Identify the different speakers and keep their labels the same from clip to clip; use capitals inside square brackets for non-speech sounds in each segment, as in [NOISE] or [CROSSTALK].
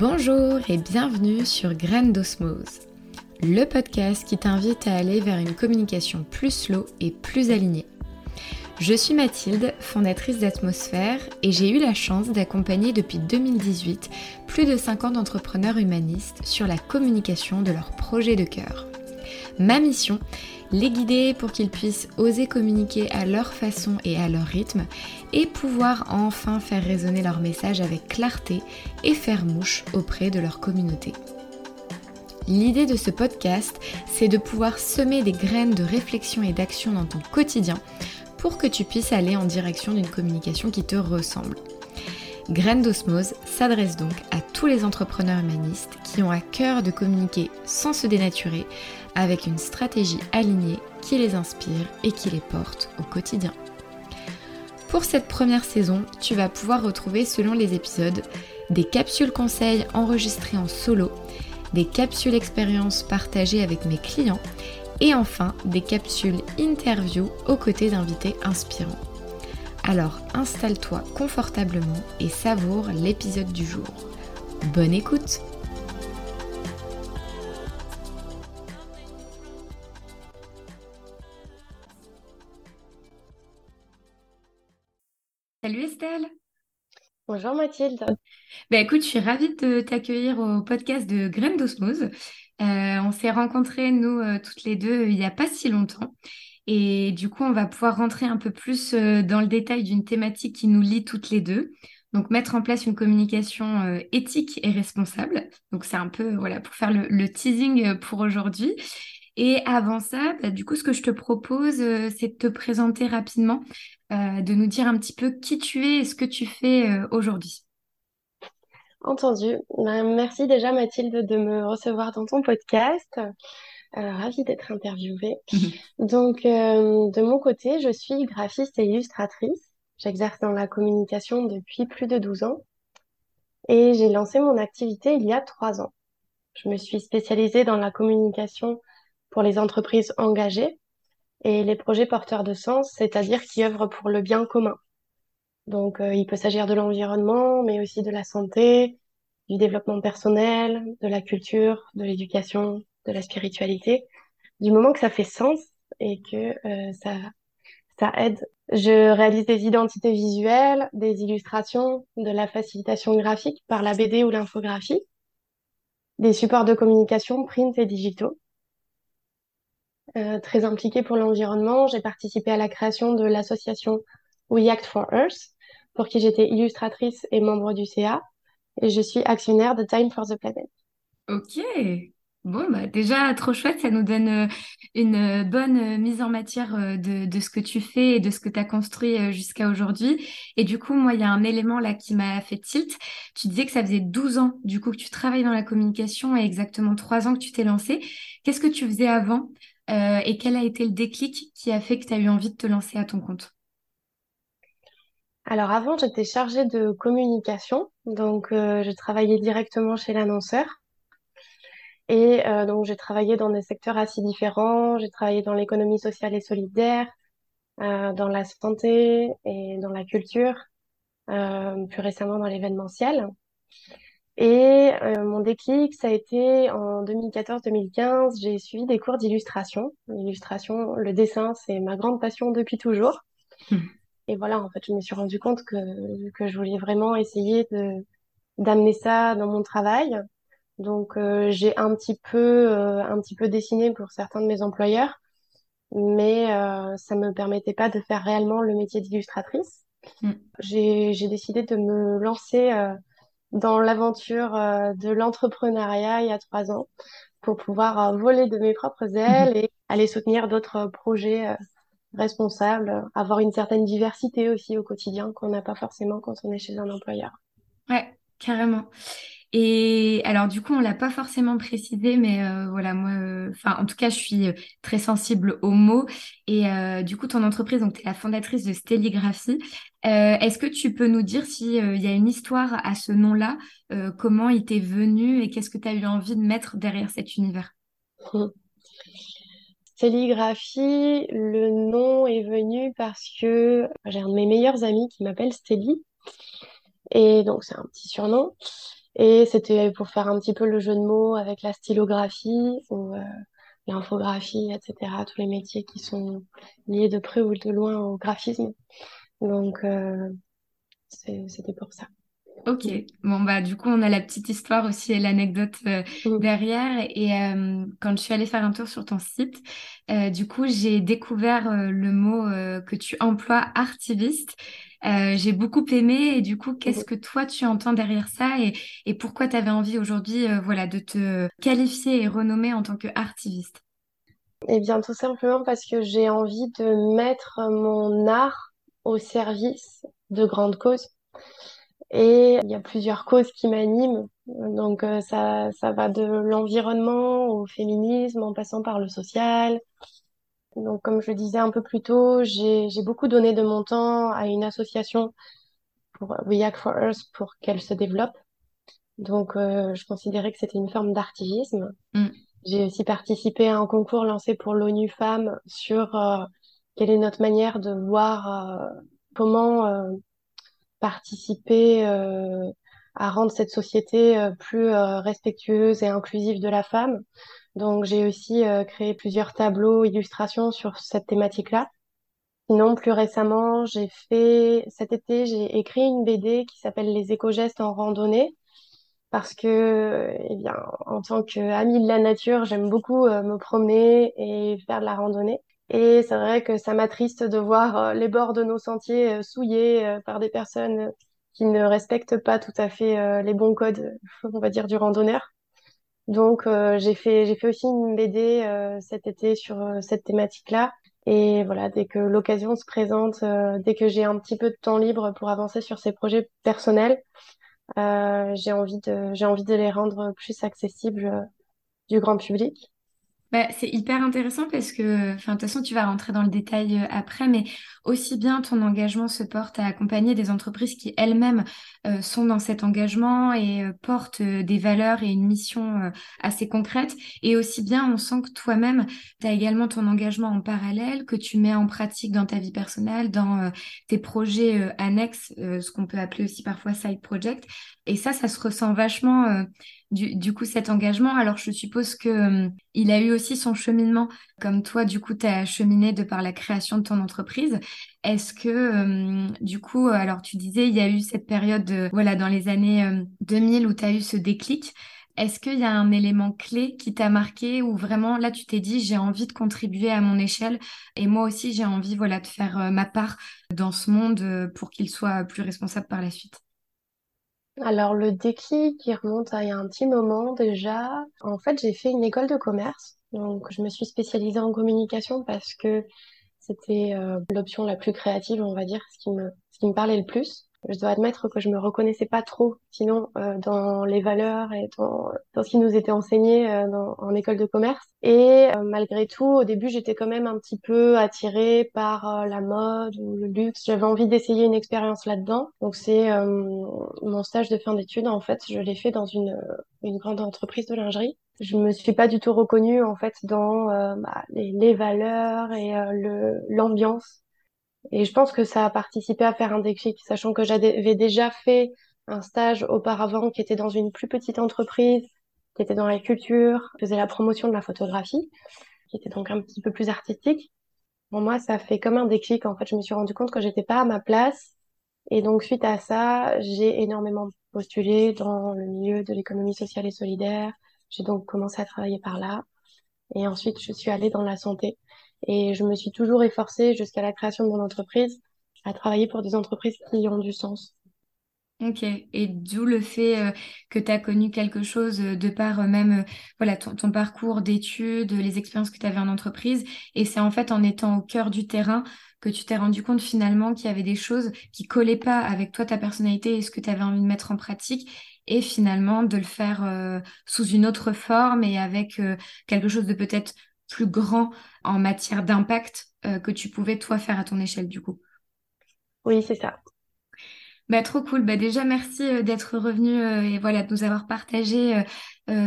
Speaker 1: Bonjour et bienvenue sur Graines d'Osmose, le podcast qui t'invite à aller vers une communication plus slow et plus alignée. Je suis Mathilde, fondatrice d'Atmosphère, et j'ai eu la chance d'accompagner depuis 2018 plus de 50 entrepreneurs humanistes sur la communication de leurs projets de cœur. Ma mission les guider pour qu'ils puissent oser communiquer à leur façon et à leur rythme et pouvoir enfin faire résonner leur message avec clarté et faire mouche auprès de leur communauté. L'idée de ce podcast, c'est de pouvoir semer des graines de réflexion et d'action dans ton quotidien pour que tu puisses aller en direction d'une communication qui te ressemble. Graines d'osmose s'adresse donc à tous les entrepreneurs humanistes qui ont à cœur de communiquer sans se dénaturer avec une stratégie alignée qui les inspire et qui les porte au quotidien. Pour cette première saison, tu vas pouvoir retrouver selon les épisodes des capsules conseils enregistrées en solo, des capsules expériences partagées avec mes clients et enfin des capsules interview aux côtés d'invités inspirants. Alors installe-toi confortablement et savoure l'épisode du jour. Bonne écoute Salut Estelle
Speaker 2: Bonjour Mathilde.
Speaker 1: Ben écoute, je suis ravie de t'accueillir au podcast de Graines d'Osmose. Euh, on s'est rencontrés, nous, euh, toutes les deux, il n'y a pas si longtemps. Et du coup, on va pouvoir rentrer un peu plus euh, dans le détail d'une thématique qui nous lie toutes les deux. Donc, mettre en place une communication euh, éthique et responsable. Donc, c'est un peu, voilà, pour faire le, teasing euh, pour aujourd'hui. Et avant ça, bah, du coup, ce que je te propose, c'est de te présenter rapidement, de nous dire un petit peu qui tu es et ce que tu fais aujourd'hui.
Speaker 2: Entendu. Ben, merci déjà Mathilde de me recevoir dans ton podcast. Euh, ravie d'être interviewée. Donc, euh, de mon côté, je suis graphiste et illustratrice. J'exerce dans la communication depuis plus de 12 ans et j'ai lancé mon activité il y a trois ans. Je me suis spécialisée dans la communication pour les entreprises engagées et les projets porteurs de sens, c'est-à-dire qui œuvrent pour le bien commun. Donc, euh, il peut s'agir de l'environnement, mais aussi de la santé, du développement personnel, de la culture, de l'éducation, de la spiritualité, du moment que ça fait sens et que euh, ça, ça aide. Je réalise des identités visuelles, des illustrations, de la facilitation graphique par la BD ou l'infographie, des supports de communication print et digitaux. Euh, très impliquée pour l'environnement, j'ai participé à la création de l'association We Act for Earth, pour qui j'étais illustratrice et membre du CA, et je suis actionnaire de Time for the Planet.
Speaker 1: Ok, Bon, bah déjà, trop chouette, ça nous donne euh, une euh, bonne euh, mise en matière de, ce que tu fais et de ce que tu as construit jusqu'à aujourd'hui. Et du coup, moi, il y a un élément là qui m'a fait tilt. Tu disais que ça faisait 12 ans, du coup, que tu travailles dans la communication et exactement 3 ans que tu t'es lancé. Qu'est-ce que tu faisais avant et quel a été le déclic qui a fait que tu as eu envie de te lancer à ton compte?
Speaker 2: Alors avant, j'étais chargée de communication, donc je travaillais directement chez l'annonceur. Et euh, donc, j'ai travaillé dans des secteurs assez différents. J'ai travaillé dans l'économie sociale et solidaire, euh, dans la santé et dans la culture, euh, plus récemment dans l'événementiel. Et mon déclic, ça a été en 2014-2015, j'ai suivi des cours d'illustration. L'illustration, le dessin, c'est ma grande passion depuis toujours. Hmm. Et voilà, en fait, je me suis rendu compte que, que je voulais vraiment essayer de d'amener ça dans mon travail. Donc euh, j'ai un petit peu euh, un petit peu dessiné pour certains de mes employeurs, mais euh, ça me permettait pas de faire réellement le métier d'illustratrice. Mm. J'ai décidé de me lancer euh, dans l'aventure de l'entrepreneuriat il y a trois ans pour pouvoir voler de mes propres ailes et [LAUGHS] aller soutenir d'autres projets responsables, avoir une certaine diversité aussi au quotidien qu'on n'a pas forcément quand on est chez un employeur.
Speaker 1: Ouais, carrément. Et alors du coup, on l'a pas forcément précisé, mais euh, voilà, moi, euh, enfin, en tout cas, je suis euh, très sensible aux mots. Et du coup, ton entreprise, donc tu es la fondatrice de Stelligraphie. Est-ce que tu peux nous dire s'il il y a une histoire à ce nom-là, comment il t'est venu et qu'est-ce que tu as eu envie de mettre derrière cet univers? [LAUGHS]
Speaker 2: Stelligraphie, le nom est venu parce que j'ai un de mes meilleurs amis qui m'appelle Stelly. Et donc, c'est un petit surnom. Et c'était pour faire un petit peu le jeu de mots avec la stylographie ou euh, l'infographie, etc. Tous les métiers qui sont liés de près ou de loin au graphisme. Donc, euh, c'était pour ça.
Speaker 1: Ok, bon bah du coup on a la petite histoire aussi et l'anecdote euh, mm. derrière et euh, quand je suis allée faire un tour sur ton site, euh, du coup j'ai découvert le mot que tu emploies artiviste. j'ai beaucoup aimé et du coup qu'est-ce mm. que toi tu entends derrière ça et, et pourquoi tu avais envie aujourd'hui voilà de te qualifier et renommer en tant qu'artiviste
Speaker 2: Eh bien tout simplement parce que j'ai envie de mettre mon art au service de grandes causes. Et il y a plusieurs causes qui m'animent. Donc euh, ça, ça va de l'environnement au féminisme en passant par le social. Donc comme je le disais un peu plus tôt, j'ai, j'ai beaucoup donné de mon temps à une association pour React for Earth pour qu'elle se développe. Donc euh, je considérais que c'était une forme d'artivisme. Mm. J'ai aussi participé à un concours lancé pour l'ONU Femmes sur euh, quelle est notre manière de voir comment participer euh, à rendre cette société euh, plus euh, respectueuse et inclusive de la femme. Donc j'ai aussi créé plusieurs tableaux, illustrations sur cette thématique-là. Sinon, plus récemment, j'ai fait cet été, j'ai écrit une BD qui s'appelle Les éco-gestes en randonnée parce que, eh bien, en tant qu'amie de la nature, j'aime beaucoup me promener et faire de la randonnée. Et c'est vrai que ça m'attriste de voir euh, les bords de nos sentiers euh, souillés euh, par des personnes qui ne respectent pas tout à fait les bons codes, [LAUGHS] on va dire, du randonneur. Donc j'ai fait j'ai fait aussi une BD cet été sur cette thématique-là. Et voilà, dès que l'occasion se présente, dès que j'ai un petit peu de temps libre pour avancer sur ces projets personnels, j'ai envie de j'ai envie de les rendre plus accessibles du grand public.
Speaker 1: Bah, c'est hyper intéressant parce que, enfin, de toute façon, tu vas rentrer dans le détail euh, après, mais aussi bien ton engagement se porte à accompagner des entreprises qui elles-mêmes euh, sont dans cet engagement et euh, portent des valeurs et une mission assez concrète. Et aussi bien, on sent que toi-même, tu as également ton engagement en parallèle, que tu mets en pratique dans ta vie personnelle, dans tes projets annexes, ce qu'on peut appeler aussi parfois side project. Et ça, ça se ressent vachement du, coup cet engagement. Alors je suppose que euh, il a eu aussi son cheminement, comme toi du coup tu as cheminé de par la création de ton entreprise. Est-ce que euh, du coup, alors tu disais il y a eu cette période voilà dans les années 2000 euh, où tu as eu ce déclic. Est-ce qu'il y a un élément clé qui t'a marqué ou vraiment là tu t'es dit j'ai envie de contribuer à mon échelle et moi aussi j'ai envie voilà de faire ma part dans ce monde pour qu'il soit plus responsable par la suite?
Speaker 2: Alors le déclic qui remonte à il y a un petit moment déjà. En fait, j'ai fait une école de commerce. Donc je me suis spécialisée en communication parce que c'était euh, l'option la plus créative, on va dire, ce qui me, ce qui me parlait le plus je dois admettre que je me reconnaissais pas trop, sinon euh, dans les valeurs et dans, dans, ce qui nous était enseigné euh, dans, en école de commerce. Et euh, malgré tout, au début, j'étais quand même un petit peu attirée par la mode ou le luxe. J'avais envie d'essayer une expérience là-dedans. Donc c'est mon stage de fin d'études. En fait, je l'ai fait dans une, une grande entreprise de lingerie. Je me suis pas du tout reconnue en fait dans bah, les, les, valeurs et le l'ambiance et je pense que ça a participé à faire un déclic, sachant que j'avais déjà fait un stage auparavant qui était dans une plus petite entreprise, qui était dans la culture, faisait la promotion de la photographie, qui était donc un petit peu plus artistique. Pour moi, ça fait comme un déclic. En fait, je me suis rendu compte que j'étais pas à ma place. Et donc, suite à ça, j'ai énormément postulé dans le milieu de l'économie sociale et solidaire. J'ai donc commencé à travailler par là. Et ensuite, je suis allée dans la santé. Et je me suis toujours efforcée jusqu'à la création de mon entreprise à travailler pour des entreprises qui ont du sens.
Speaker 1: Ok, et d'où le fait euh, que tu as connu quelque chose euh, de par euh, même voilà ton, parcours d'études, les expériences que tu avais en entreprise. Et c'est en fait en étant au cœur du terrain que tu t'es rendu compte finalement qu'il y avait des choses qui collaient pas avec toi, ta personnalité et ce que tu avais envie de mettre en pratique. Et finalement de le faire sous une autre forme et avec quelque chose de peut-être plus grand en matière d'impact euh, que tu pouvais toi faire à ton échelle du coup.
Speaker 2: Oui, c'est ça.
Speaker 1: Bah, trop cool. Bah, déjà, merci euh, d'être revenu euh, et voilà, de nous avoir partagé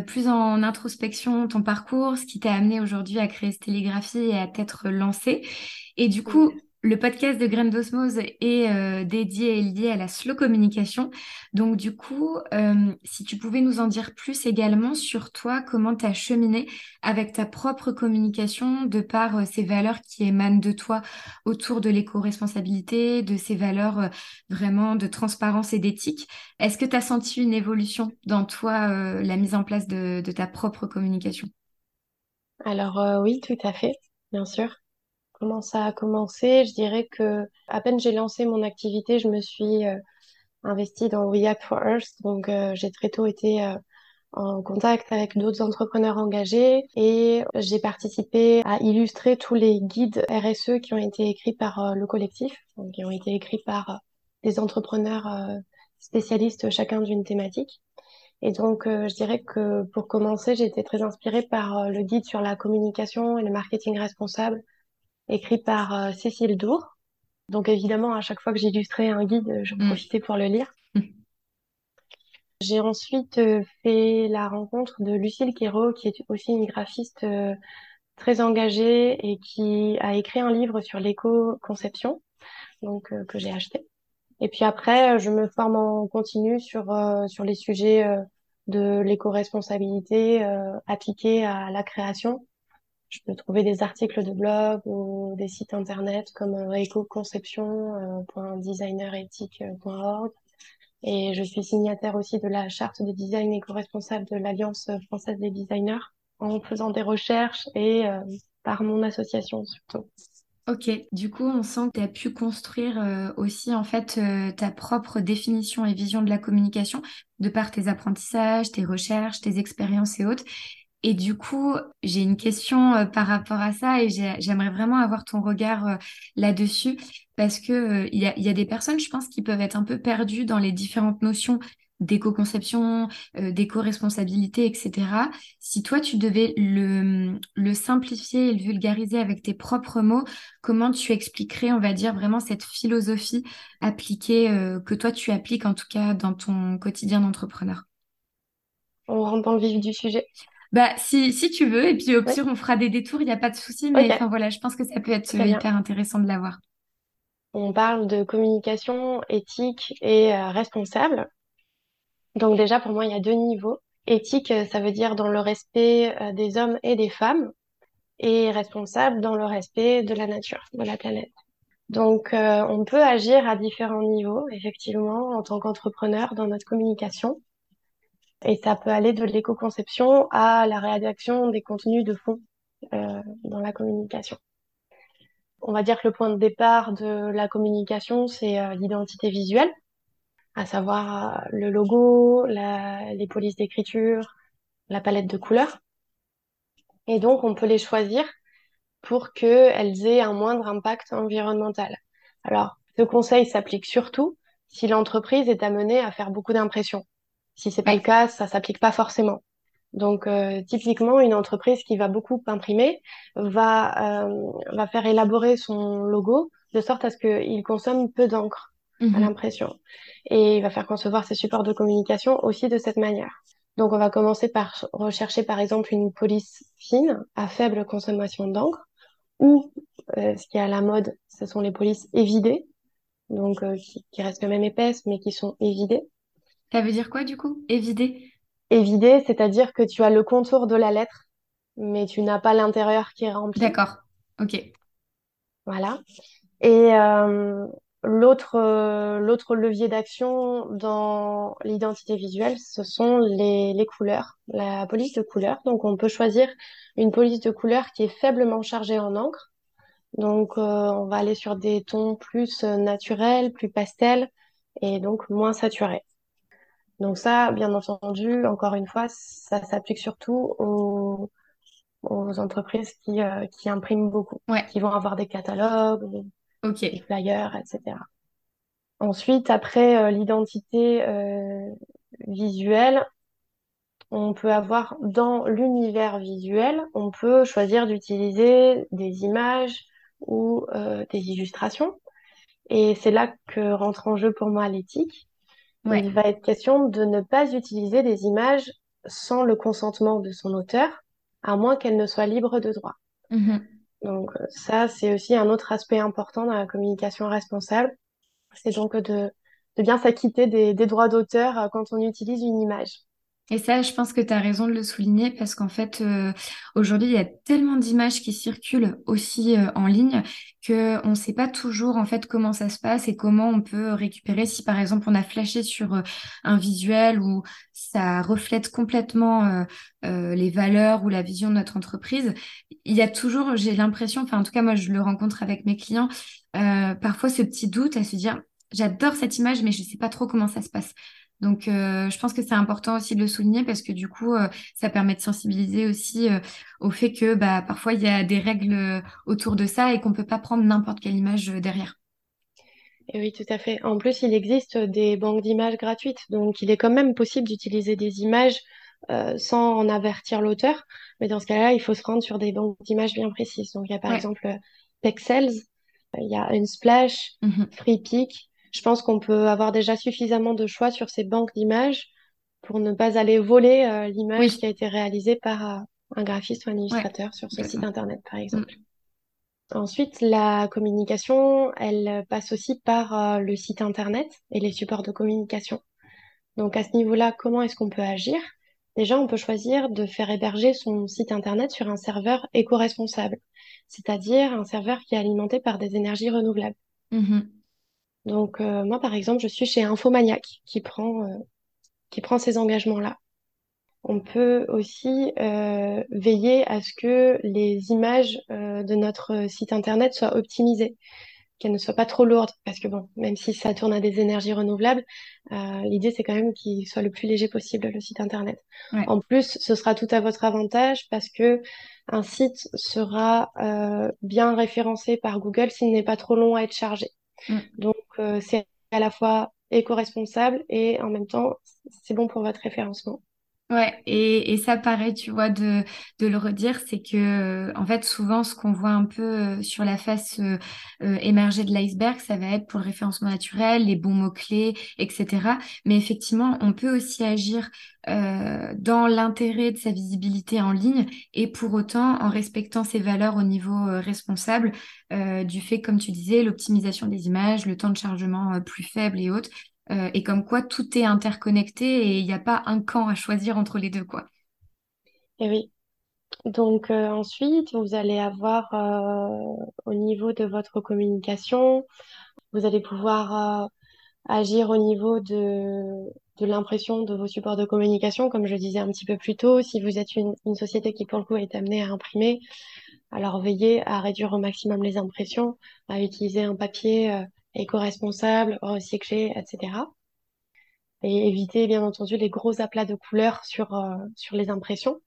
Speaker 1: plus en introspection ton parcours, ce qui t'a amené aujourd'hui à créer cette télégraphie et à t'être lancé. Et du coup, Le podcast de Graines d'Osmose est euh, dédié et lié à la slow communication. Donc du coup, euh, si tu pouvais nous en dire plus également sur toi, comment tu as cheminé avec ta propre communication de par euh, ces valeurs qui émanent de toi autour de l'éco-responsabilité, de ces valeurs vraiment de transparence et d'éthique. Est-ce que tu as senti une évolution dans toi, la mise en place de, de ta propre communication?
Speaker 2: Alors oui, tout à fait, bien sûr. Comment ça a commencé? Je dirais que à peine j'ai lancé mon activité, je me suis euh, investie dans We Act for Earth. Donc euh, j'ai très tôt été euh, en contact avec d'autres entrepreneurs engagés et j'ai participé à illustrer tous les guides RSE qui ont été écrits par le collectif, donc qui ont été écrits par des entrepreneurs spécialistes chacun d'une thématique. Et donc, je dirais que pour commencer, j'ai été très inspirée par le guide sur la communication et le marketing responsable écrit par euh, Cécile Dour. Donc évidemment, à chaque fois que j'illustrais un guide, euh, j'en mm. profitais pour le lire. Mm. [LAUGHS] J'ai ensuite euh, fait la rencontre de Lucille Quérault, qui est aussi une graphiste très engagée et qui a écrit un livre sur l'éco-conception, donc que j'ai acheté. Et puis après, je me forme en continu sur sur les sujets de l'éco-responsabilité appliquée à la création je peux trouver des articles de blog ou des sites internet comme euh, ecoconception.designeréthique.org. Et je suis signataire aussi de la charte de design éco-responsable de l'Alliance française des designers en faisant des recherches et euh, par mon association surtout.
Speaker 1: Ok, du coup, on sent que tu as pu construire euh, aussi en fait ta propre définition et vision de la communication de par tes apprentissages, tes recherches, tes expériences et autres. Et du coup, j'ai une question euh, par rapport à ça et j'aimerais vraiment avoir ton regard euh, là-dessus parce que euh, il y, a, des personnes, je pense, qui peuvent être un peu perdues dans les différentes notions d'éco-conception, d'éco-responsabilité, etc. Si toi, tu devais le, le simplifier et le vulgariser avec tes propres mots, comment tu expliquerais, on va dire, vraiment cette philosophie appliquée, que toi, tu appliques en tout cas dans ton quotidien d'entrepreneur?
Speaker 2: On rentre dans le vif du sujet.
Speaker 1: Bah, si, si tu veux, et puis au pire, on fera des détours, il n'y a pas de souci, mais enfin voilà, je pense que ça peut être hyper intéressant de l'avoir.
Speaker 2: On parle de communication éthique et euh, responsable. Donc déjà, pour moi, il y a deux niveaux. Éthique, euh, ça veut dire dans le respect euh, des hommes et des femmes, et responsable dans le respect de la nature, de la planète. Donc, on peut agir à différents niveaux, effectivement, en tant qu'entrepreneur dans notre communication. Et ça peut aller de l'éco-conception à la rédaction des contenus de fond euh, dans la communication. On va dire que le point de départ de la communication, c'est euh, l'identité visuelle, à savoir euh, le logo, les polices d'écriture, la palette de couleurs. Et donc, on peut les choisir pour qu'elles aient un moindre impact environnemental. Alors, ce conseil s'applique surtout si l'entreprise est amenée à faire beaucoup d'impressions. Si c'est pas le cas, ça s'applique pas forcément. Donc, euh, typiquement, une entreprise qui va beaucoup imprimer va, euh, va faire élaborer son logo de sorte à ce qu'il consomme peu d'encre à mhm. l'impression. Et il va faire concevoir ses supports de communication aussi de cette manière. Donc, on va commencer par rechercher, par exemple, une police fine à faible consommation d'encre ou, euh, ce qui est à la mode, ce sont les polices évidées, donc qui, qui restent quand même épaisses, mais qui sont évidées.
Speaker 1: Ça veut dire quoi du coup? Évider?
Speaker 2: Évider, c'est-à-dire que tu as le contour de la lettre, mais tu n'as pas l'intérieur qui est rempli.
Speaker 1: D'accord, ok.
Speaker 2: Voilà. Et euh, l'autre euh, l'autre levier d'action dans l'identité visuelle, ce sont les, les couleurs, la police de couleurs. Donc on peut choisir une police de couleurs qui est faiblement chargée en encre. Donc euh, on va aller sur des tons plus naturels, plus pastels et donc moins saturés. Donc ça, bien entendu, encore une fois, ça s'applique surtout aux, entreprises qui, euh, qui impriment beaucoup, qui vont avoir des catalogues, des flyers, etc. Ensuite, après euh, l'identité euh, visuelle, on peut avoir dans l'univers visuel, on peut choisir d'utiliser des images ou des illustrations. Et c'est là que rentre en jeu pour moi l'éthique. Il va être question de ne pas utiliser des images sans le consentement de son auteur, à moins qu'elles ne soient libres de droit.
Speaker 1: Mm-hmm.
Speaker 2: Donc ça, c'est aussi un autre aspect important dans la communication responsable. C'est donc de, de bien s'acquitter des, des droits d'auteur quand on utilise une image.
Speaker 1: Et ça, je pense que tu as raison de le souligner parce qu'en fait, euh, aujourd'hui, il y a tellement d'images qui circulent aussi euh, en ligne que on ne sait pas toujours en fait comment ça se passe et comment on peut récupérer si par exemple on a flashé sur euh, un visuel où ça reflète complètement les valeurs ou la vision de notre entreprise. Il y a toujours, j'ai l'impression, enfin en tout cas moi je le rencontre avec mes clients, parfois ce petit doute à se dire j'adore cette image mais je ne sais pas trop comment ça se passe. Donc, euh, je pense que c'est important aussi de le souligner parce que du coup, euh, ça permet de sensibiliser aussi euh, au fait que bah, parfois, il y a des règles autour de ça et qu'on ne peut pas prendre n'importe quelle image derrière.
Speaker 2: Et oui, tout à fait. En plus, il existe des banques d'images gratuites. Donc, il est quand même possible d'utiliser des images sans en avertir l'auteur. Mais dans ce cas-là, il faut se rendre sur des banques d'images bien précises. Donc, il y a par exemple Pexels, il y a Unsplash, mmh FreePic je pense qu'on peut avoir déjà suffisamment de choix sur ces banques d'images pour ne pas aller voler euh, l'image qui a été réalisée par euh, un graphiste ou un illustrateur sur ce site internet, par exemple. Mm. Ensuite, la communication, elle passe aussi par euh, le site internet et les supports de communication. Donc à ce niveau-là, comment est-ce qu'on peut agir? Déjà, on peut choisir de faire héberger son site internet sur un serveur éco-responsable, c'est-à-dire un serveur qui est alimenté par des énergies renouvelables. Mm-hmm. Donc euh, moi, par exemple, je suis chez Infomaniac qui prend, euh, qui prend ces engagements-là. On peut aussi euh, veiller à ce que les images de notre site internet soient optimisées, qu'elles ne soient pas trop lourdes, parce que bon, même si ça tourne à des énergies renouvelables, l'idée c'est quand même qu'il soit le plus léger possible le site internet. En plus, ce sera tout à votre avantage parce que un site sera bien référencé par Google s'il n'est pas trop long à être chargé. Mm. Donc, euh, c'est à la fois éco-responsable et en même temps, c'est bon pour votre référencement.
Speaker 1: Ouais, et, ça paraît, tu vois, de, le redire, c'est que, euh, en fait, souvent, ce qu'on voit un peu euh, sur la face euh, émerger de l'iceberg, ça va être pour le référencement naturel, les bons mots-clés, etc. Mais effectivement, on peut aussi agir dans l'intérêt de sa visibilité en ligne et pour autant en respectant ses valeurs au niveau responsable du fait, comme tu disais, l'optimisation des images, le temps de chargement plus faible et autres. Euh, et comme quoi tout est interconnecté et il n'y a pas un camp à choisir entre les deux, quoi.
Speaker 2: Et oui. Donc euh, ensuite, vous allez avoir euh, au niveau de votre communication, vous allez pouvoir agir au niveau de, de l'impression de vos supports de communication, comme je disais un petit peu plus tôt. Si vous êtes une société qui, pour le coup, est amenée à imprimer, alors veillez à réduire au maximum les impressions, à utiliser un papier éco-responsable, recyclé, etc. Et éviter bien entendu les gros aplats de couleurs sur, euh, sur les impressions.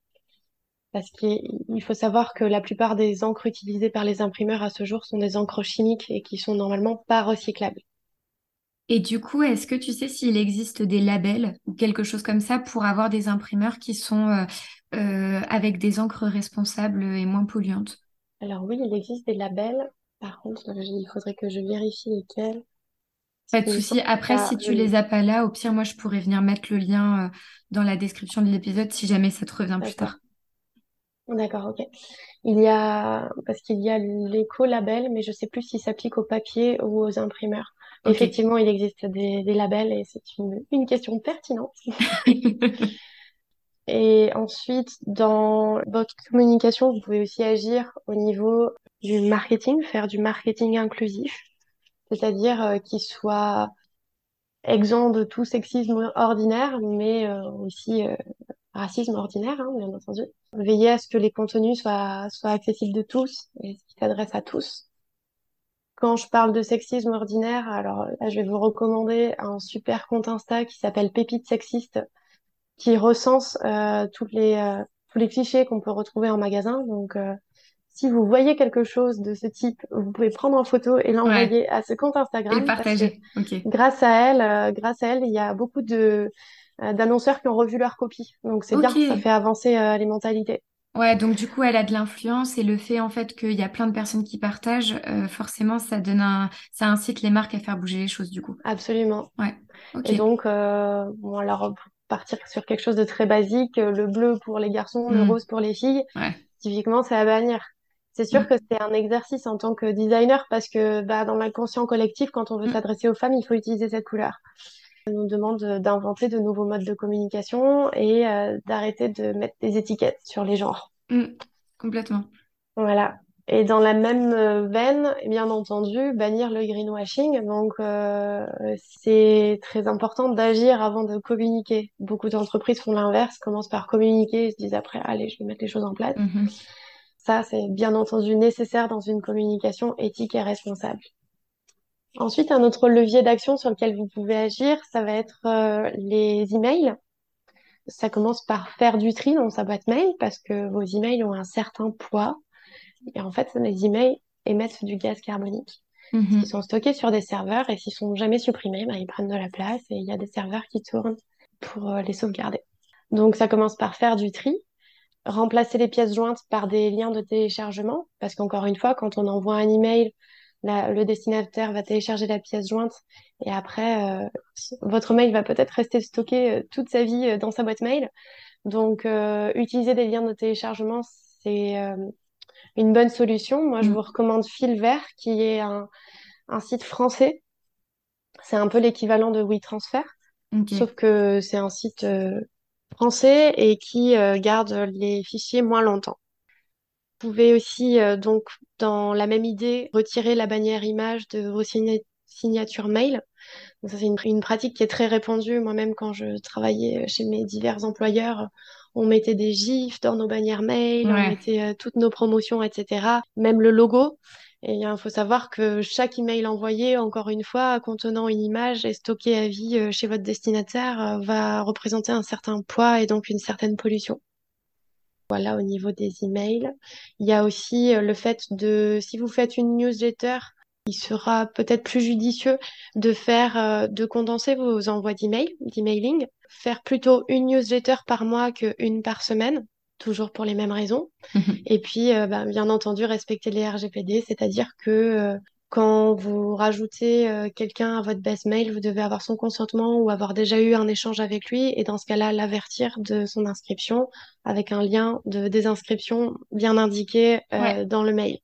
Speaker 2: Parce qu'il faut savoir que la plupart des encres utilisées par les imprimeurs à ce jour sont des encres chimiques et qui sont normalement pas recyclables.
Speaker 1: Et du coup, est-ce que tu sais s'il existe des labels ou quelque chose comme ça pour avoir des imprimeurs qui sont euh, euh, avec des encres responsables et moins polluantes?
Speaker 2: Alors oui, il existe des labels. Par contre, il faudrait que je vérifie lesquels.
Speaker 1: Pas de souci. Après, si tu les as pas là, au pire, moi, je pourrais venir mettre le lien euh, dans la description de l'épisode si jamais ça te revient plus tard.
Speaker 2: D'accord, ok. Il y a, parce qu'il y a l'éco-label, mais je sais plus s'il s'applique au papier ou aux imprimeurs. Effectivement, il existe des, labels et c'est une, une question pertinente. [LAUGHS] Et ensuite, dans votre communication, vous pouvez aussi agir au niveau du marketing, faire du marketing inclusif, c'est-à-dire euh, qu'il soit exempt de tout sexisme ordinaire, mais euh, aussi euh, racisme ordinaire, hein, bien entendu. Veiller à ce que les contenus soient, accessibles de tous et s'adressent à tous. Quand je parle de sexisme ordinaire, alors là, je vais vous recommander un super compte Insta qui s'appelle Pépite Sexiste, qui recense toutes les, tous les clichés qu'on peut retrouver en magasin. Donc, si vous voyez quelque chose de ce type, vous pouvez prendre en photo et l'envoyer à ce compte Instagram.
Speaker 1: Et partager.
Speaker 2: Grâce à elle, euh, grâce à elle, il y a beaucoup de euh, d'annonceurs qui ont revu leur copie. Donc c'est bien, ça fait avancer euh, les mentalités.
Speaker 1: Ouais, donc du coup, elle a de l'influence et le fait en fait qu'il y a plein de personnes qui partagent, forcément, ça donne un, ça incite les marques à faire bouger les choses du coup.
Speaker 2: Absolument.
Speaker 1: Ouais.
Speaker 2: Et donc, bon alors pour partir sur quelque chose de très basique, le bleu pour les garçons, le hmm. rose pour les filles.
Speaker 1: Ouais.
Speaker 2: Typiquement, c'est à bannir c'est sûr mm. que c'est un exercice en tant que designer parce que bah, dans l'inconscient collectif, quand on veut mm. s'adresser aux femmes, il faut utiliser cette couleur. On nous demande d'inventer de nouveaux modes de communication et euh, d'arrêter de mettre des étiquettes sur les genres.
Speaker 1: Mm. Complètement.
Speaker 2: Voilà. Et dans la même euh, veine, bien entendu, bannir le greenwashing. Donc, euh, c'est très important d'agir avant de communiquer. Beaucoup d'entreprises font l'inverse, commencent par communiquer et se disent après, allez, je vais mettre les choses en place. Ça, c'est bien entendu nécessaire dans une communication éthique et responsable. Ensuite, un autre levier d'action sur lequel vous pouvez agir, ça va être euh, les emails. Ça commence par faire du tri dans sa boîte mail parce que vos emails ont un certain poids et en fait, les emails émettent du gaz carbonique. Mhm. Ils sont stockés sur des serveurs et s'ils sont jamais supprimés, bah, ils prennent de la place et il y a des serveurs qui tournent pour euh, les sauvegarder. Donc ça commence par faire du tri, remplacer les pièces jointes par des liens de téléchargement, parce qu'encore une fois, quand on envoie un email, le destinataire va télécharger la pièce jointe et après, euh, votre mail va peut-être rester stocké euh, toute sa vie dans sa boîte mail. Donc, utiliser des liens de téléchargement, c'est une bonne solution. Moi, je mm. vous recommande Fil Vert, qui est un, site français. C'est un peu l'équivalent de WeTransfer, sauf que c'est un site euh, français et qui euh, garde les fichiers moins longtemps. Vous pouvez aussi, euh, donc, dans la même idée, retirer la bannière image de vos signatures mail. ça, c'est une, pratique qui est très répandue. Moi-même, quand je travaillais chez mes divers employeurs, on mettait des gifs dans nos bannières mail, on mettait euh, toutes nos promotions, etc. Même le logo. Et il faut savoir que chaque email envoyé, encore une fois, contenant une image et stocké à vie euh, chez votre destinataire, euh, va représenter un certain poids et donc une certaine pollution. Voilà au niveau des emails. Il y a aussi le fait de, si vous faites une newsletter, il sera peut-être plus judicieux de faire, de condenser vos envois d'email, d'emailing, faire plutôt une newsletter par mois qu'une par semaine, toujours pour les mêmes raisons. Mhm. Et puis, euh, bah, bien entendu, respecter les RGPD, c'est-à-dire que euh, quand vous rajoutez euh, quelqu'un à votre base mail, vous devez avoir son consentement ou avoir déjà eu un échange avec lui et dans ce cas-là, l'avertir de son inscription avec un lien de désinscription bien indiqué dans le mail.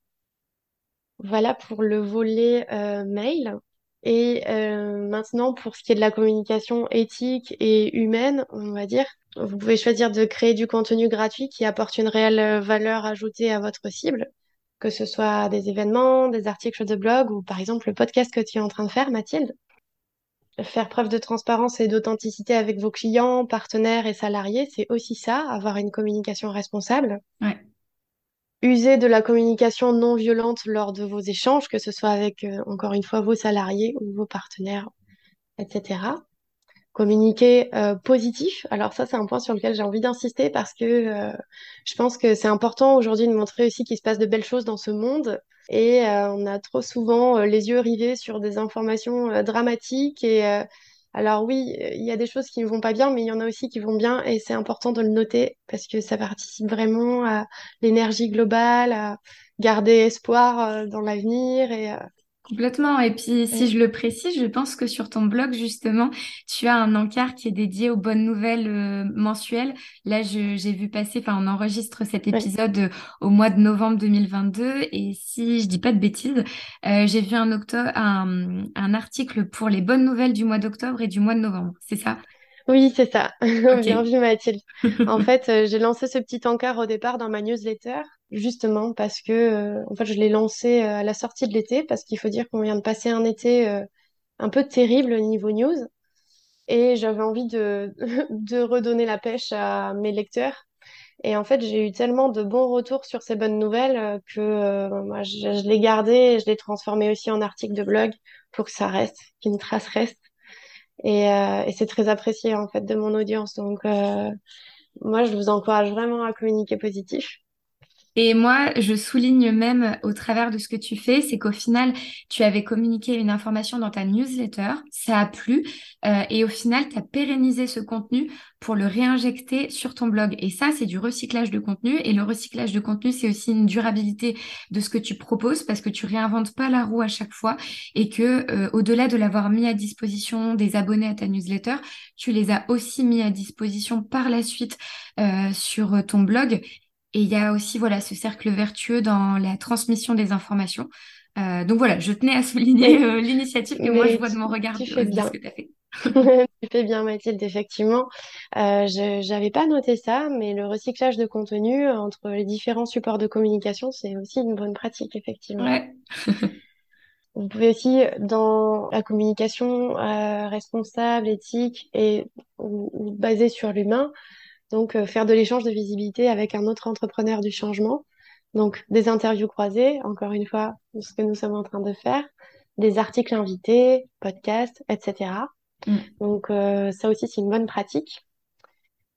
Speaker 2: Voilà pour le volet mail. Et euh, maintenant, pour ce qui est de la communication éthique et humaine, on va dire, vous pouvez choisir de créer du contenu gratuit qui apporte une réelle euh, valeur ajoutée à votre cible, que ce soit des événements, des articles de blog ou par exemple le podcast que tu es en train de faire, Mathilde. Faire preuve de transparence et d'authenticité avec vos clients, partenaires et salariés, c'est aussi ça, avoir une communication responsable.
Speaker 1: Ouais
Speaker 2: user de la communication non violente lors de vos échanges, que ce soit avec, euh, encore une fois, vos salariés ou vos partenaires, etc. Communiquer euh, positif. Alors ça, c'est un point sur lequel j'ai envie d'insister parce que euh, je pense que c'est important aujourd'hui de montrer aussi qu'il se passe de belles choses dans ce monde. Et on a trop souvent les yeux rivés sur des informations dramatiques et alors oui, il y a des choses qui ne vont pas bien, mais il y en a aussi qui vont bien et c'est important de le noter parce que ça participe vraiment à l'énergie globale, à garder espoir euh, dans l'avenir et euh,
Speaker 1: Complètement. Et puis, si je le précise, je pense que sur ton blog, justement, tu as un encart qui est dédié aux bonnes nouvelles euh, mensuelles. Là, j'ai vu passer, enfin, on enregistre cet épisode euh, au mois de novembre 2022. Et si je dis pas de bêtises, euh, j'ai vu un, un, un article pour les bonnes nouvelles du mois d'octobre et du mois de novembre. C'est ça?
Speaker 2: Oui, c'est ça. [LAUGHS] Bien vu, Mathilde. En [LAUGHS] fait, j'ai lancé ce petit encart au départ dans ma newsletter, justement parce que, euh, en fait, je l'ai lancé euh, à la sortie de l'été, parce qu'il faut dire qu'on vient de passer un été un peu terrible au niveau news. Et j'avais envie de, [LAUGHS] de redonner la pêche à mes lecteurs. Et en fait, j'ai eu tellement de bons retours sur ces bonnes nouvelles que moi, je, je l'ai gardé et je l'ai transformé aussi en article de blog pour que ça reste, qu'une trace reste. Et, euh, et c'est très apprécié en fait de mon audience. Donc euh, moi, je vous encourage vraiment à communiquer positif.
Speaker 1: Et moi, je souligne même au travers de ce que tu fais, c'est qu'au final, tu avais communiqué une information dans ta newsletter, ça a plu, euh, et au final, tu as pérennisé ce contenu pour le réinjecter sur ton blog. Et ça, c'est du recyclage de contenu. Et le recyclage de contenu, c'est aussi une durabilité de ce que tu proposes parce que tu réinventes pas la roue à chaque fois et que euh, au-delà de l'avoir mis à disposition des abonnés à ta newsletter, tu les as aussi mis à disposition par la suite euh, sur ton blog Et il y a aussi voilà ce cercle vertueux dans la transmission des informations. Euh, donc voilà, je tenais à souligner euh, l'initiative que moi je vois de mon regard
Speaker 2: tu fais bien.
Speaker 1: ce que tu as fait. [LAUGHS]
Speaker 2: Tu fais bien, Mathilde, effectivement. Euh, je j'avais pas noté ça, mais le recyclage de contenu entre les différents supports de communication, c'est aussi une bonne pratique, effectivement.
Speaker 1: Ouais. [LAUGHS]
Speaker 2: Vous pouvez aussi, dans la communication euh, responsable, éthique et ou, ou basée sur l'humain, donc euh, faire de l'échange de visibilité avec un autre entrepreneur du changement. Donc des interviews croisées, encore une fois, ce que nous sommes en train de faire, des articles invités, podcasts, etc.
Speaker 1: Mm.
Speaker 2: Donc euh, ça aussi, c'est une bonne pratique.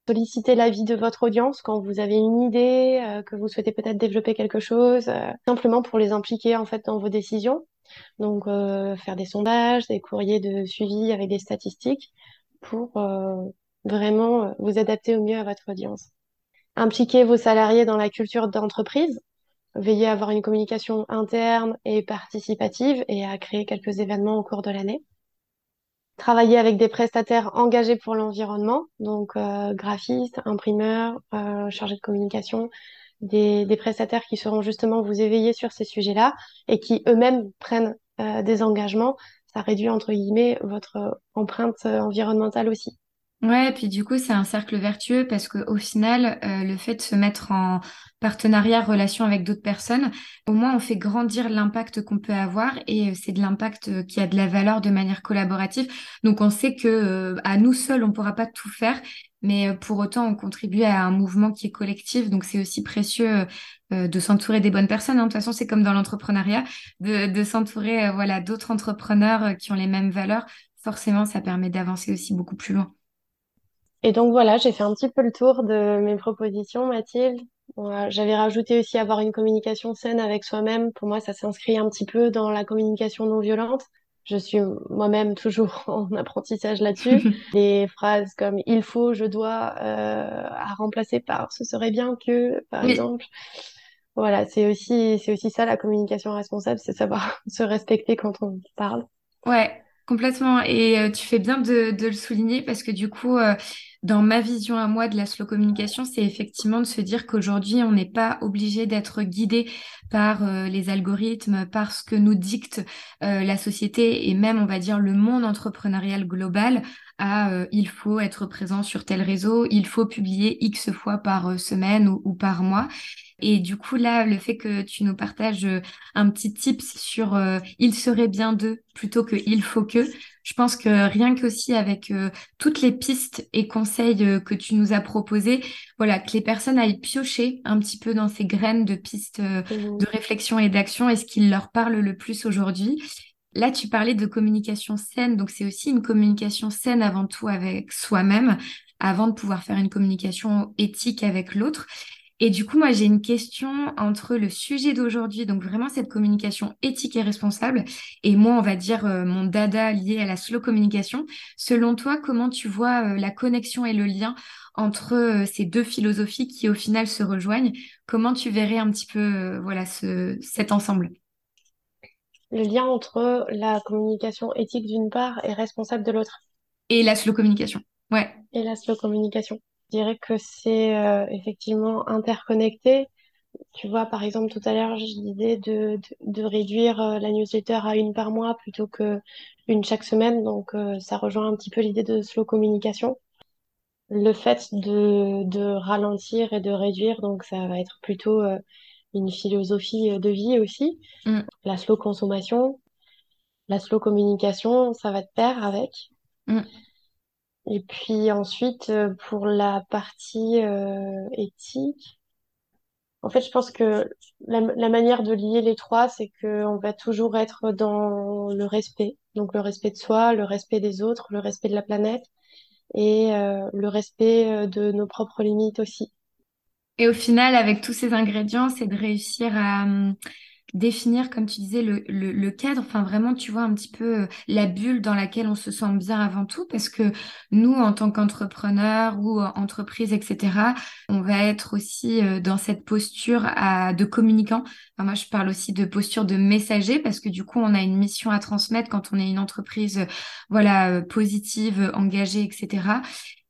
Speaker 2: Solliciter l'avis de votre audience quand vous avez une idée, euh, que vous souhaitez peut-être développer quelque chose, simplement pour les impliquer en fait dans vos décisions. Donc faire des sondages, des courriers de suivi avec des statistiques pour vraiment euh, vous adapter au mieux à votre audience. Impliquer vos salariés dans la culture d'entreprise. Veillez à avoir une communication interne et participative et à créer quelques événements au cours de l'année travailler avec des prestataires engagés pour l'environnement, donc euh, graphistes, imprimeurs, euh, chargés de communication, des, des, prestataires qui seront justement vous éveiller sur ces sujets-là et qui eux-mêmes prennent euh, des engagements. Ça réduit entre guillemets votre empreinte environnementale aussi.
Speaker 1: Ouais, et puis du coup, c'est un cercle vertueux parce que au final, euh, le fait de se mettre en partenariat, relation avec d'autres personnes, au moins on fait grandir l'impact qu'on peut avoir et euh, c'est de l'impact euh, qui a de la valeur de manière collaborative. Donc on sait que à nous seuls, on pourra pas tout faire, mais pour autant, on contribue à un mouvement qui est collectif. Donc c'est aussi précieux de s'entourer des bonnes personnes. Hein. De toute façon, c'est comme dans l'entrepreneuriat, de, de s'entourer voilà d'autres entrepreneurs qui ont les mêmes valeurs. Forcément, ça permet d'avancer aussi beaucoup plus loin.
Speaker 2: Et donc voilà, j'ai fait un petit peu le tour de mes propositions, Mathilde. J'avais rajouté aussi avoir une communication saine avec soi-même. Pour moi, ça s'inscrit un petit peu dans la communication non violente. Je suis moi-même toujours [LAUGHS] en apprentissage là-dessus. [LAUGHS] Des phrases comme il faut, je dois, euh, à remplacer par ce serait bien que, par
Speaker 1: Oui.
Speaker 2: exemple. Voilà, c'est aussi, c'est aussi ça la communication responsable, c'est savoir [LAUGHS] se respecter quand on parle.
Speaker 1: Ouais, complètement. Et euh, tu fais bien de, de le souligner parce que du coup, euh, dans ma vision à moi de la slow communication, c'est effectivement de se dire qu'aujourd'hui, on n'est pas obligé d'être guidé par euh, les algorithmes, par ce que nous dicte euh, la société et même, on va dire, le monde entrepreneurial global à euh, il faut être présent sur tel réseau, il faut publier X fois par semaine ou, par mois. Et du coup, là, le fait que tu nous partages un petit tips sur il serait bien de plutôt que il faut que, je pense que rien qu'aussi avec toutes les pistes et conseils que tu nous as proposés, voilà, que les personnes aillent piocher un petit peu dans ces graines de pistes de réflexion et d'action et ce qui leur parle le plus aujourd'hui. Là, tu parlais de communication saine, donc c'est aussi une communication saine avant tout avec soi-même, avant de pouvoir faire une communication éthique avec l'autre. Et du coup, moi, j'ai une question entre le sujet d'aujourd'hui, donc vraiment cette communication éthique et responsable, et moi, on va dire euh, mon dada lié à la slow communication. Selon toi, comment tu vois euh, la connexion et le lien entre euh, ces deux philosophies qui, au final, se rejoignent? Comment tu verrais un petit peu, voilà, ce, cet ensemble?
Speaker 2: Le lien entre la communication éthique d'une part et responsable de l'autre.
Speaker 1: Et la slow communication, ouais.
Speaker 2: Et la slow communication. Je dirais que c'est euh, effectivement interconnecté. Tu vois, par exemple, tout à l'heure, je disais de, de, de réduire euh, la newsletter à une par mois plutôt que une chaque semaine. Donc, euh, ça rejoint un petit peu l'idée de slow communication. Le fait de, de ralentir et de réduire, donc ça va être plutôt une philosophie de vie aussi.
Speaker 1: Mm.
Speaker 2: La slow consommation, la slow communication, ça va de pair avec.
Speaker 1: Mm.
Speaker 2: Et puis ensuite, euh, pour la partie euh, éthique, en fait, je pense que la, manière de lier les trois, c'est qu'on va toujours être dans le respect. Donc le respect de soi, le respect des autres, le respect de la planète et euh, le respect de nos propres limites aussi.
Speaker 1: Et au final, avec tous ces ingrédients, c'est de réussir à hum, définir, comme tu disais, le, le, cadre, enfin vraiment, tu vois, un petit peu euh, la bulle dans laquelle on se sent bien avant tout, parce que nous, en tant qu'entrepreneurs ou entreprise, etc., on va être aussi euh, dans cette posture à, de communicant. moi, je parle aussi de posture de messager, parce que du coup, on a une mission à transmettre quand on est une entreprise, voilà, positive, engagée, etc.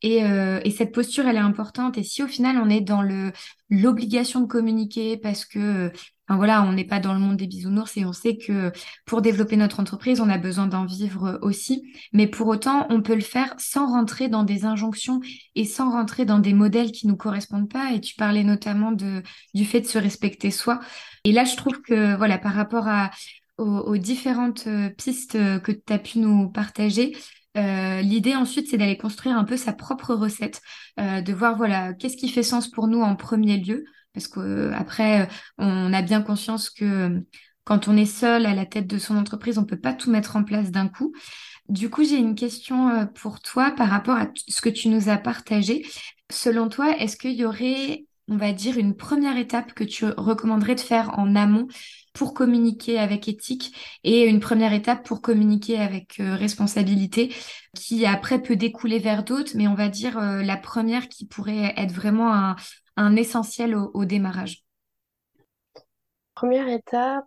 Speaker 1: Et, euh, et, cette posture, elle est importante. Et si au final, on est dans le l'obligation de communiquer parce que, voilà, on n'est pas dans le monde des bisounours et on sait que pour développer notre entreprise, on a besoin d'en vivre aussi. Mais pour autant, on peut le faire sans rentrer dans des injonctions et sans rentrer dans des modèles qui nous correspondent pas. Et tu parlais notamment de du fait de se respecter soi. Et là, je trouve que voilà, par rapport aux, différentes euh, pistes que tu as pu nous partager, euh, l'idée ensuite, c'est d'aller construire un peu sa propre recette, euh, de voir voilà qu'est-ce qui fait sens pour nous en premier lieu, parce qu'après, euh, on a bien conscience que quand on est seul à la tête de son entreprise, on peut pas tout mettre en place d'un coup. Du coup, j'ai une question pour toi par rapport à ce que tu nous as partagé. Selon toi, est-ce qu'il y aurait, on va dire, une première étape que tu recommanderais de faire en amont pour communiquer avec éthique et une première étape pour communiquer avec euh, responsabilité qui après peut découler vers d'autres, mais on va dire euh, la première qui pourrait être vraiment un, un essentiel au, démarrage.
Speaker 2: Première étape,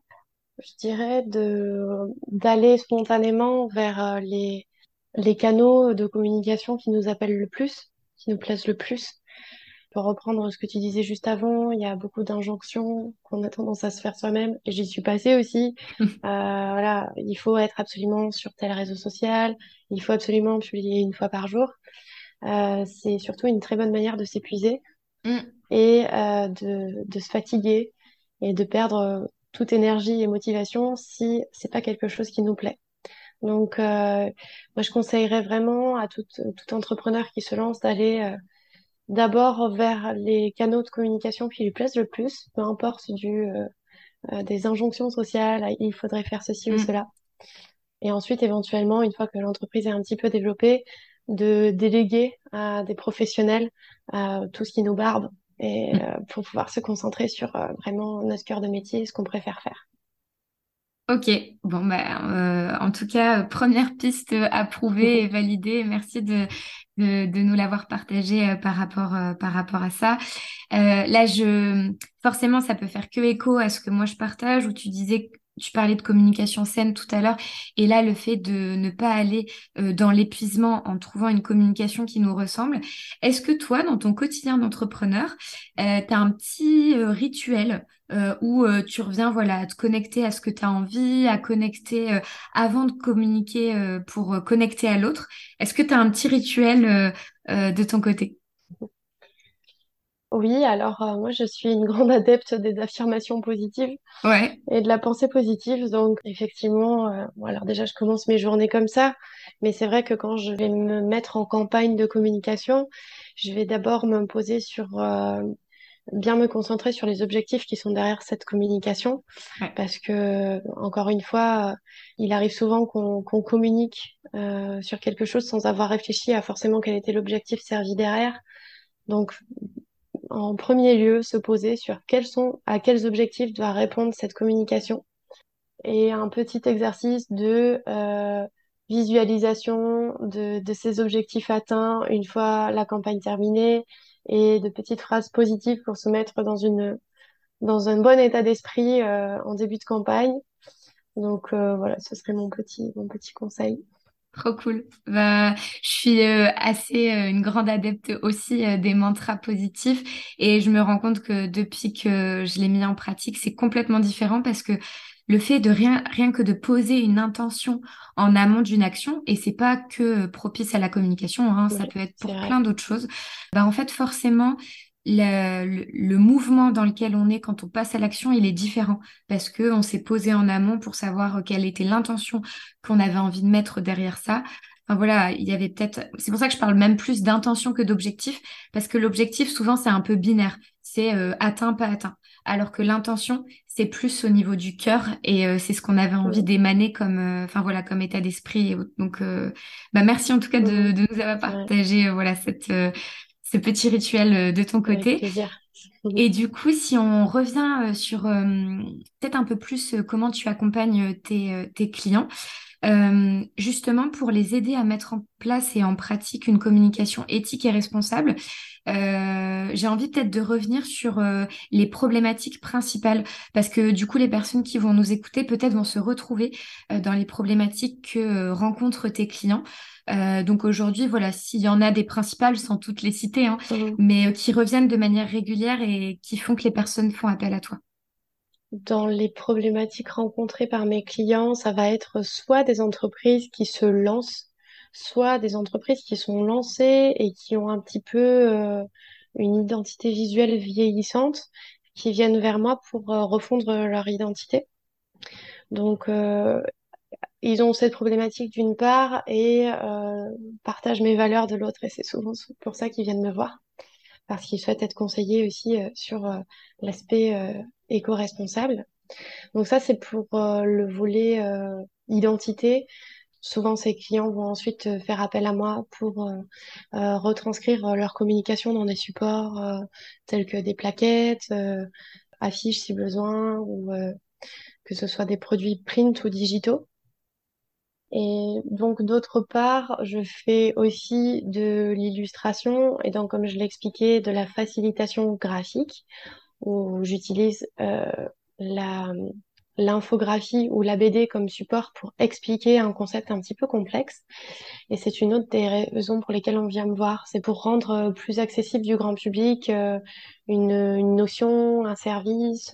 Speaker 2: je dirais de d'aller spontanément vers euh, les les canaux de communication qui nous appellent le plus, qui nous plaisent le plus. Pour reprendre ce que tu disais juste avant, il y a beaucoup d'injonctions qu'on a tendance à se faire soi-même, et j'y suis passée aussi. [LAUGHS] euh, voilà, il faut être absolument sur tel réseau social, il faut absolument publier une fois par jour. Euh, c'est surtout une très bonne manière de s'épuiser mm. Et euh, de, de se fatiguer et de perdre toute énergie et motivation si c'est pas quelque chose qui nous plaît. Donc, euh, moi, je conseillerais vraiment à tout, tout entrepreneur qui se lance d'aller euh, d'abord vers les canaux de communication qui lui plaisent le plus, peu importe du, euh, euh, des injonctions sociales, il faudrait faire ceci ou mm. cela. Et ensuite, éventuellement, une fois que l'entreprise est un petit peu développée, de déléguer à des professionnels euh, tout ce qui nous barbe et mm. pour pouvoir se concentrer sur vraiment notre cœur de métier, ce qu'on préfère faire.
Speaker 1: Ok, bon bah euh, en tout cas première piste approuvée et [LAUGHS] validée. Merci de de, de nous l'avoir partagé euh, par rapport euh, par rapport à ça. là je forcément ça peut faire que écho à ce que moi je partage où tu disais tu parlais de communication saine tout à l'heure, et là, le fait de ne pas aller euh, dans l'épuisement en trouvant une communication qui nous ressemble. Est-ce que toi, dans ton quotidien d'entrepreneur, euh, tu as un petit euh, rituel où tu reviens voilà, à te connecter à ce que tu as envie, à connecter avant de communiquer pour connecter à l'autre? Est-ce que tu as un petit rituel de ton côté?
Speaker 2: Oui, alors euh, moi je suis une [LAUGHS] grande adepte des affirmations positives
Speaker 1: ouais.
Speaker 2: et de la pensée positive. Donc effectivement, euh, bon, alors déjà je commence mes journées comme ça, mais c'est vrai que quand je vais me mettre en campagne de communication, je vais d'abord me poser sur euh, bien me concentrer sur les objectifs qui sont derrière cette communication, parce que encore une fois, il arrive souvent qu'on qu'on communique sur quelque chose sans avoir réfléchi à forcément quel était l'objectif servi derrière. Donc, en premier lieu se poser sur quels sont, à quels objectifs doit répondre cette communication et un petit exercice de euh, visualisation de, de ces objectifs atteints une fois la campagne terminée et de petites phrases positives pour se mettre dans une dans un bon état d'esprit euh, en début de campagne. Donc euh, voilà, ce serait mon petit mon petit conseil.
Speaker 1: Trop cool. Bah, je suis euh, assez euh, une grande adepte aussi euh, des mantras positifs et je me rends compte que depuis que je l'ai mis en pratique, c'est complètement différent parce que le fait de rien rien que de poser une intention en amont d'une action et c'est pas que propice à la communication, hein, ça peut être pour plein d'autres choses. Bah en fait forcément le, le, mouvement dans lequel on est quand on passe à l'action, il est différent parce que on s'est posé en amont pour savoir quelle était l'intention qu'on avait envie de mettre derrière ça. Enfin voilà, il y avait peut-être. C'est pour ça que je parle même plus d'intention que d'objectif parce que l'objectif souvent c'est un peu binaire, c'est euh, atteint pas atteint, alors que l'intention c'est plus au niveau du cœur et euh, c'est ce qu'on avait envie d'émaner comme, euh, enfin voilà, comme état d'esprit. Donc, bah merci en tout cas de, de nous avoir partagé voilà cette ce petit rituel euh, de ton côté. Et du coup, si on revient sur peut-être un peu plus comment tu accompagnes tes, tes clients, euh, justement pour les aider à mettre en place et en pratique une communication éthique et responsable. Euh, j'ai envie peut-être de revenir sur euh, les problématiques principales parce que du coup les personnes qui vont nous écouter peut-être vont se retrouver dans les problématiques que rencontrent tes clients. donc aujourd'hui, voilà, s'il y en a des principales, sans toutes les citer, hein, mmh. mais qui reviennent de manière régulière et qui font que les personnes font appel à toi.
Speaker 2: Dans les problématiques rencontrées par mes clients, ça va être soit des entreprises qui se lancent, soit des entreprises qui sont lancées et qui ont un petit peu euh, une identité visuelle vieillissante, qui viennent vers moi pour euh, refondre leur identité. Donc, euh, ils ont cette problématique d'une part et partagent mes valeurs de l'autre, et c'est souvent pour ça qu'ils viennent me voir parce qu'ils souhaitent être conseillés aussi sur l'aspect éco-responsable. Donc ça, c'est pour le volet identité. Souvent, ces clients vont ensuite euh, faire appel à moi pour retranscrire leur communication dans des supports tels que des plaquettes, affiches si besoin, ou que ce soit des produits print ou digitaux. Et donc, d'autre part, je fais aussi de l'illustration et donc, comme je l'expliquais, de la facilitation graphique où j'utilise euh, la l'infographie ou la BD comme support pour expliquer un concept un petit peu complexe. Et c'est une autre des raisons pour lesquelles on vient me voir. C'est pour rendre euh, plus accessible du grand public euh, une, notion, un service.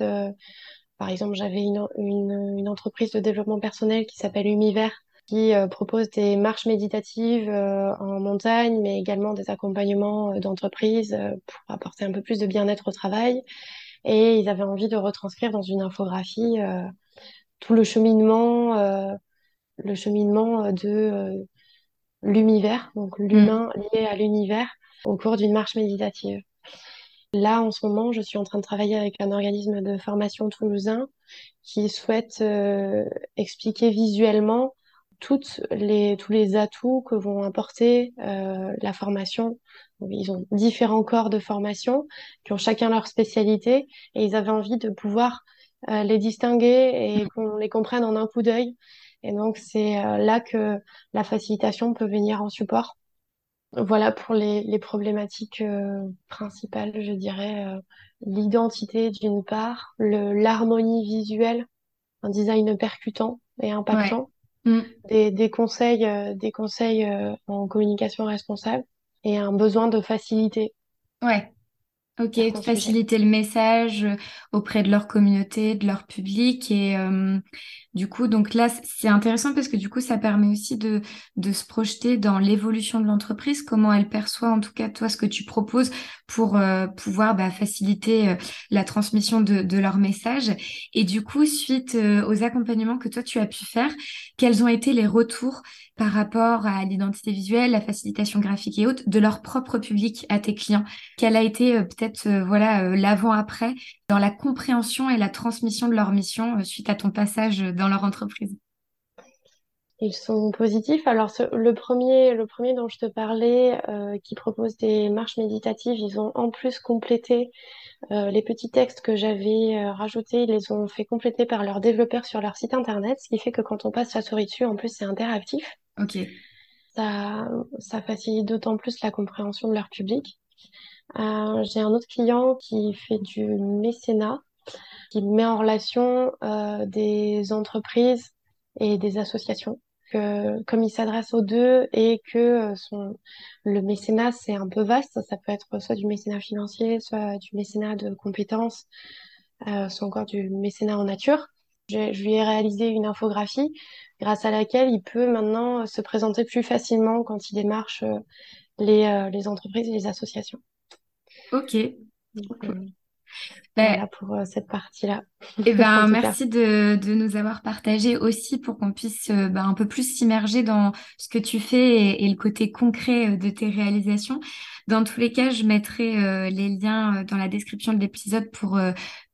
Speaker 2: par exemple, j'avais une, une, entreprise de développement personnel qui s'appelle Univers qui propose des marches méditatives en montagne, mais également des accompagnements d'entreprise pour apporter un peu plus de bien-être au travail. Et ils avaient envie de retranscrire dans une infographie euh, tout le cheminement, euh, le cheminement de euh, l'univers, donc l'humain mm. lié à l'univers, au cours d'une marche méditative. Là, en ce moment, je suis en train de travailler avec un organisme de formation toulousain qui souhaite expliquer visuellement toutes les, tous les atouts que vont apporter la formation ils ont différents corps de formation qui ont chacun leur spécialité et ils avaient envie de pouvoir euh, les distinguer et mm. qu'on les comprenne en un coup d'œil. Et donc, c'est euh, là que la facilitation peut venir en support. Voilà pour les, les problématiques euh, principales, je dirais. L'identité d'une part, l'harmonie visuelle, un design percutant et impactant, mm. des, des, conseils, des conseils en communication responsable et un besoin de facilité.
Speaker 1: Ouais. Ok, de faciliter le message auprès de leur communauté, de leur public et euh, du coup, donc là, c'est intéressant parce que du coup, ça permet aussi de, de se projeter dans l'évolution de l'entreprise, comment elle perçoit en tout cas toi ce que tu proposes pour euh, pouvoir bah, faciliter euh, la transmission de, de leur message. Et du coup, suite euh, aux accompagnements que toi tu as pu faire, quels ont été les retours par rapport à l'identité visuelle, la facilitation graphique et autres de leur propre public à tes clients? Quel a été peut-être voilà l'avant-après dans la compréhension et la transmission de leur mission euh, suite à ton passage dans leur entreprise
Speaker 2: Ils sont positifs. Alors le premier, le premier dont je te parlais, euh, qui propose des marches méditatives, ils ont en plus complété euh, les petits textes que j'avais rajoutés. Ils les ont fait compléter par leurs développeurs sur leur site internet, ce qui fait que quand on passe sa souris dessus, en plus c'est interactif.
Speaker 1: Ok.
Speaker 2: Ça, ça facilite d'autant plus la compréhension de leur public. Euh, j'ai un autre client qui fait du mécénat, qui met en relation euh, des entreprises et des associations. Comme il s'adresse aux deux et que euh, le mécénat c'est un peu vaste, ça peut être soit du mécénat financier, soit du mécénat de compétences, soit encore du mécénat en nature. Je, lui ai réalisé une infographie grâce à laquelle il peut maintenant se présenter plus facilement quand il démarche les, les entreprises et les associations.
Speaker 1: Ok.
Speaker 2: Euh, ben, voilà pour euh, cette partie-là.
Speaker 1: Et eh [LAUGHS] ben, merci de, de, nous avoir partagé aussi pour qu'on puisse euh, ben, un peu plus s'immerger dans ce que tu fais et, le côté concret de tes réalisations. Dans tous les cas, je mettrai les liens dans la description de l'épisode pour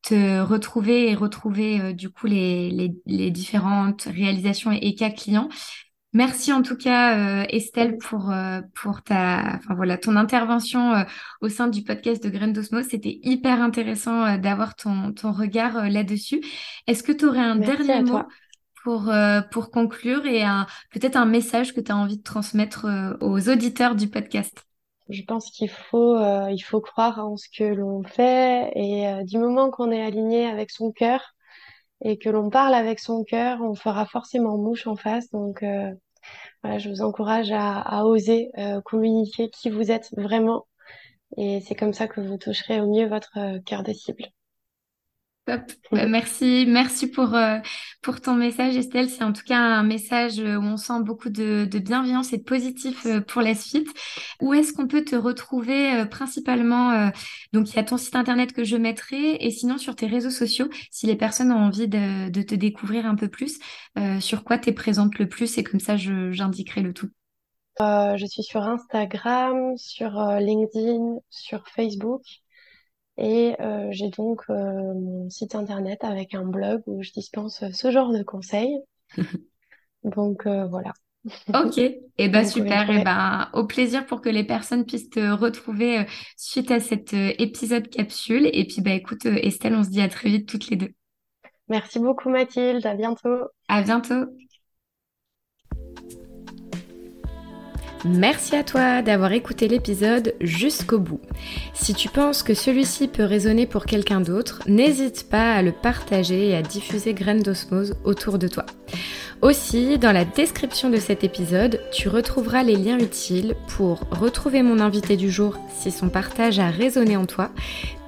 Speaker 1: te retrouver et retrouver du coup les, les, les différentes réalisations et, cas clients. Merci en tout cas Estelle pour pour ta enfin voilà ton intervention au sein du podcast de Graines d'Osmos. C'était hyper intéressant d'avoir ton ton regard là-dessus. Est-ce que tu aurais un dernier mot pour pour conclure et peut-être un message que tu as envie de transmettre aux auditeurs du podcast?
Speaker 2: Je pense qu'il faut, euh, il faut croire en ce que l'on fait et euh, du moment qu'on est aligné avec son cœur et que l'on parle avec son cœur, on fera forcément mouche en face. Donc euh, voilà, je vous encourage à, à oser communiquer qui vous êtes vraiment et c'est comme ça que vous toucherez au mieux votre cœur des cibles.
Speaker 1: Bah, merci, merci pour, euh, pour ton message, Estelle. C'est en tout cas un message où on sent beaucoup de, de bienveillance et de positif euh, pour la suite. Où est-ce qu'on peut te retrouver euh, principalement Donc, il y a ton site internet que je mettrai et sinon sur tes réseaux sociaux, si les personnes ont envie de, de te découvrir un peu plus, sur quoi tu es présente le plus et comme ça, j'indiquerai le tout.
Speaker 2: je suis sur Instagram, sur LinkedIn, sur Facebook. Et euh, j'ai donc euh, mon site internet avec un blog où je dispense ce genre de conseils. [LAUGHS] donc euh, voilà.
Speaker 1: Ok, et [LAUGHS] eh ben super, et eh ben au plaisir pour que les personnes puissent te retrouver suite à cet épisode capsule. Et puis bah écoute Estelle, on se dit à très vite toutes les deux.
Speaker 2: Merci beaucoup Mathilde, à bientôt.
Speaker 1: À bientôt. Merci à toi d'avoir écouté l'épisode jusqu'au bout. Si tu penses que celui-ci peut résonner pour quelqu'un d'autre, n'hésite pas à le partager et à diffuser Graines d'osmose autour de toi. Aussi, dans la description de cet épisode, tu retrouveras les liens utiles pour retrouver mon invité du jour si son partage a résonné en toi,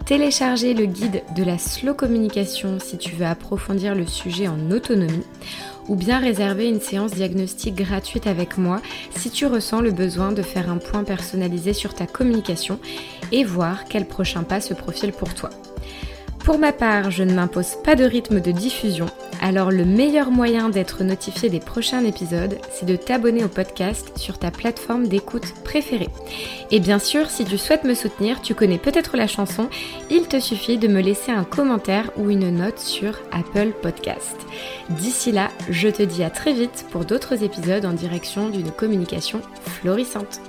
Speaker 1: télécharger le guide de la slow communication si tu veux approfondir le sujet en autonomie, ou bien réserver une séance diagnostique gratuite avec moi si tu ressens le besoin de faire un point personnalisé sur ta communication et voir quel prochain pas se profile pour toi. Pour ma part, je ne m'impose pas de rythme de diffusion, alors le meilleur moyen d'être notifié des prochains épisodes, c'est de t'abonner au podcast sur ta plateforme d'écoute préférée. Et bien sûr, si tu souhaites me soutenir, tu connais peut-être la chanson, il te suffit de me laisser un commentaire ou une note sur Apple Podcast. D'ici là, je te dis à très vite pour d'autres épisodes en direction d'une communication florissante.